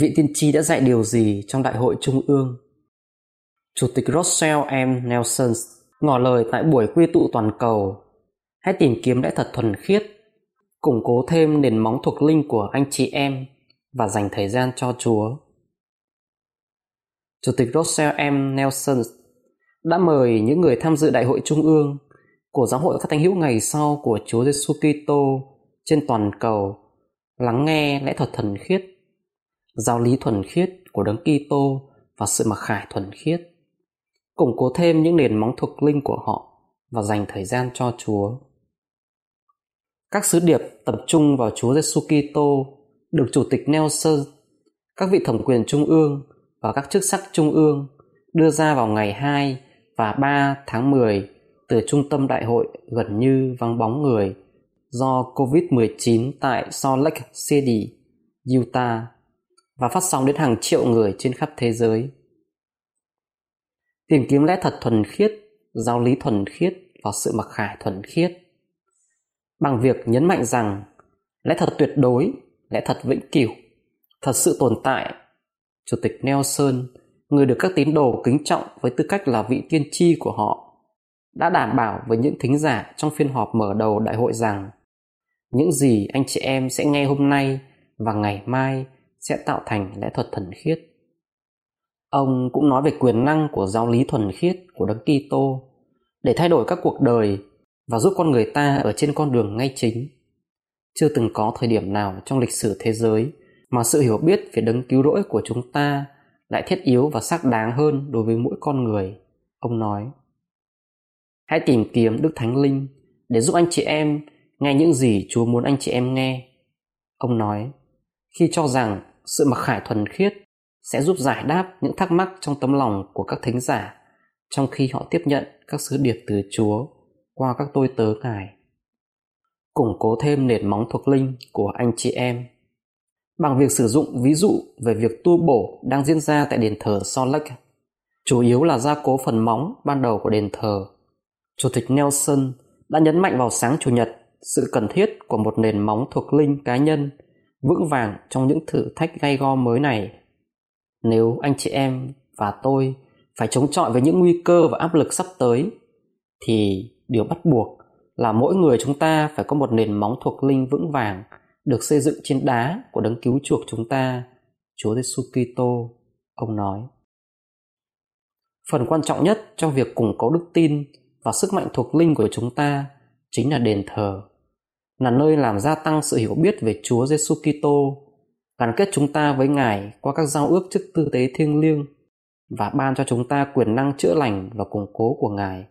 Vị tiên tri đã dạy điều gì trong đại hội trung ương? Chủ tịch russell m. Nelson ngỏ lời tại buổi quy tụ toàn cầu. Hãy tìm kiếm lẽ thật thuần khiết, củng cố thêm nền móng thuộc linh của anh chị em và dành thời gian cho chúa. Chủ tịch russell m. Nelson đã mời những người tham dự đại hội trung ương của giáo hội các thánh hữu ngày sau của chúa giêsu kitô trên toàn cầu lắng nghe lẽ thật thuần khiết giáo lý thuần khiết của đấng Kitô và sự mặc khải thuần khiết, củng cố thêm những nền móng thuộc linh của họ và dành thời gian cho Chúa. Các sứ điệp tập trung vào Chúa Giêsu Kitô được Chủ tịch Nelson, các vị thẩm quyền trung ương và các chức sắc trung ương đưa ra vào ngày 2 và 3 tháng 10 từ trung tâm đại hội gần như vắng bóng người do COVID-19 tại Salt Lake City, Utah và phát sóng đến hàng triệu người trên khắp thế giới. Tìm kiếm lẽ thật thuần khiết, giáo lý thuần khiết và sự mặc khải thuần khiết. Bằng việc nhấn mạnh rằng lẽ thật tuyệt đối, lẽ thật vĩnh cửu, thật sự tồn tại. Chủ tịch Nelson, người được các tín đồ kính trọng với tư cách là vị tiên tri của họ, đã đảm bảo với những thính giả trong phiên họp mở đầu đại hội rằng những gì anh chị em sẽ nghe hôm nay và ngày mai sẽ tạo thành lẽ thuật thuần khiết. Ông cũng nói về quyền năng của giáo lý thuần khiết của Đấng Kitô để thay đổi các cuộc đời và giúp con người ta ở trên con đường ngay chính. Chưa từng có thời điểm nào trong lịch sử thế giới mà sự hiểu biết về đấng cứu rỗi của chúng ta lại thiết yếu và xác đáng hơn đối với mỗi con người, ông nói. Hãy tìm kiếm Đức Thánh Linh để giúp anh chị em nghe những gì Chúa muốn anh chị em nghe. Ông nói, khi cho rằng sự mặc khải thuần khiết sẽ giúp giải đáp những thắc mắc trong tấm lòng của các thính giả trong khi họ tiếp nhận các sứ điệp từ Chúa qua các tôi tớ Ngài. Củng cố thêm nền móng thuộc linh của anh chị em bằng việc sử dụng ví dụ về việc tu bổ đang diễn ra tại đền thờ Salt Lake, chủ yếu là gia cố phần móng ban đầu của đền thờ. Chủ tịch Nelson đã nhấn mạnh vào sáng Chủ nhật sự cần thiết của một nền móng thuộc linh cá nhân vững vàng trong những thử thách gay go mới này. Nếu anh chị em và tôi phải chống chọi với những nguy cơ và áp lực sắp tới, thì điều bắt buộc là mỗi người chúng ta phải có một nền móng thuộc linh vững vàng được xây dựng trên đá của đấng cứu chuộc chúng ta, Chúa Giêsu Kitô, ông nói. Phần quan trọng nhất trong việc củng cố đức tin và sức mạnh thuộc linh của chúng ta chính là đền thờ là nơi làm gia tăng sự hiểu biết về Chúa Giêsu Kitô, gắn kết chúng ta với Ngài qua các giao ước chức tư tế thiêng liêng và ban cho chúng ta quyền năng chữa lành và củng cố của Ngài.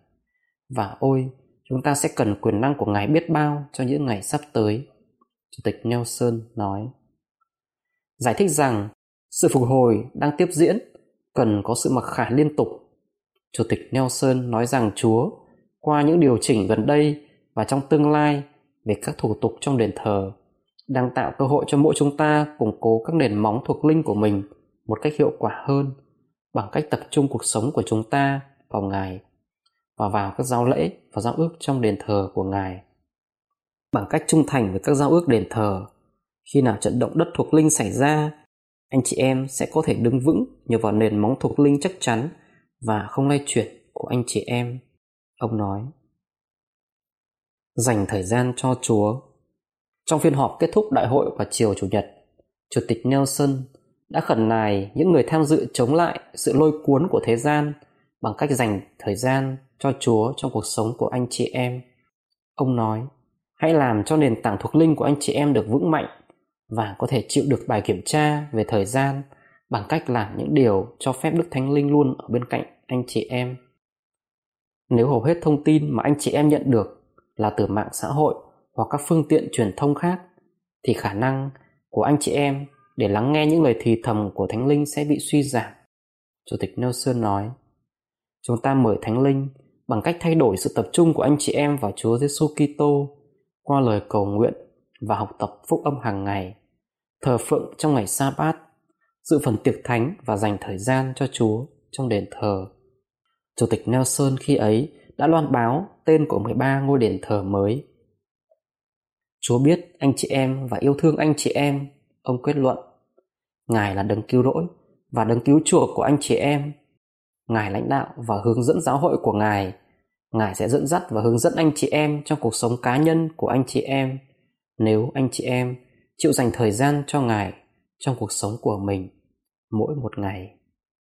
Và ôi, chúng ta sẽ cần quyền năng của Ngài biết bao cho những ngày sắp tới. Chủ tịch Nelson nói. Giải thích rằng sự phục hồi đang tiếp diễn cần có sự mặc khải liên tục. Chủ tịch Nelson nói rằng Chúa, qua những điều chỉnh gần đây và trong tương lai về các thủ tục trong đền thờ đang tạo cơ hội cho mỗi chúng ta củng cố các nền móng thuộc linh của mình một cách hiệu quả hơn bằng cách tập trung cuộc sống của chúng ta vào Ngài và vào các giao lễ và giao ước trong đền thờ của Ngài. Bằng cách trung thành với các giao ước đền thờ, khi nào trận động đất thuộc linh xảy ra, anh chị em sẽ có thể đứng vững nhờ vào nền móng thuộc linh chắc chắn và không lay chuyển của anh chị em. Ông nói dành thời gian cho Chúa. Trong phiên họp kết thúc đại hội vào chiều Chủ nhật, Chủ tịch Nelson đã khẩn nài những người tham dự chống lại sự lôi cuốn của thế gian bằng cách dành thời gian cho Chúa trong cuộc sống của anh chị em. Ông nói, hãy làm cho nền tảng thuộc linh của anh chị em được vững mạnh và có thể chịu được bài kiểm tra về thời gian bằng cách làm những điều cho phép Đức Thánh Linh luôn ở bên cạnh anh chị em. Nếu hầu hết thông tin mà anh chị em nhận được là từ mạng xã hội hoặc các phương tiện truyền thông khác, thì khả năng của anh chị em để lắng nghe những lời thì thầm của thánh linh sẽ bị suy giảm. Chủ tịch nelson nói, chúng ta mời thánh linh bằng cách thay đổi sự tập trung của anh chị em vào chúa giêsu kitô qua lời cầu nguyện và học tập phúc âm hàng ngày, thờ phượng trong ngày sa bát dự phần tiệc thánh và dành thời gian cho chúa trong đền thờ. Chủ tịch nelson khi ấy đã loan báo tên của 13 ngôi đền thờ mới Chúa biết anh chị em và yêu thương anh chị em, ông kết luận. Ngài là đấng cứu rỗi và đấng cứu chuộc của anh chị em. Ngài lãnh đạo và hướng dẫn giáo hội của Ngài. Ngài sẽ dẫn dắt và hướng dẫn anh chị em trong cuộc sống cá nhân của anh chị em nếu anh chị em chịu dành thời gian cho Ngài trong cuộc sống của mình mỗi một ngày.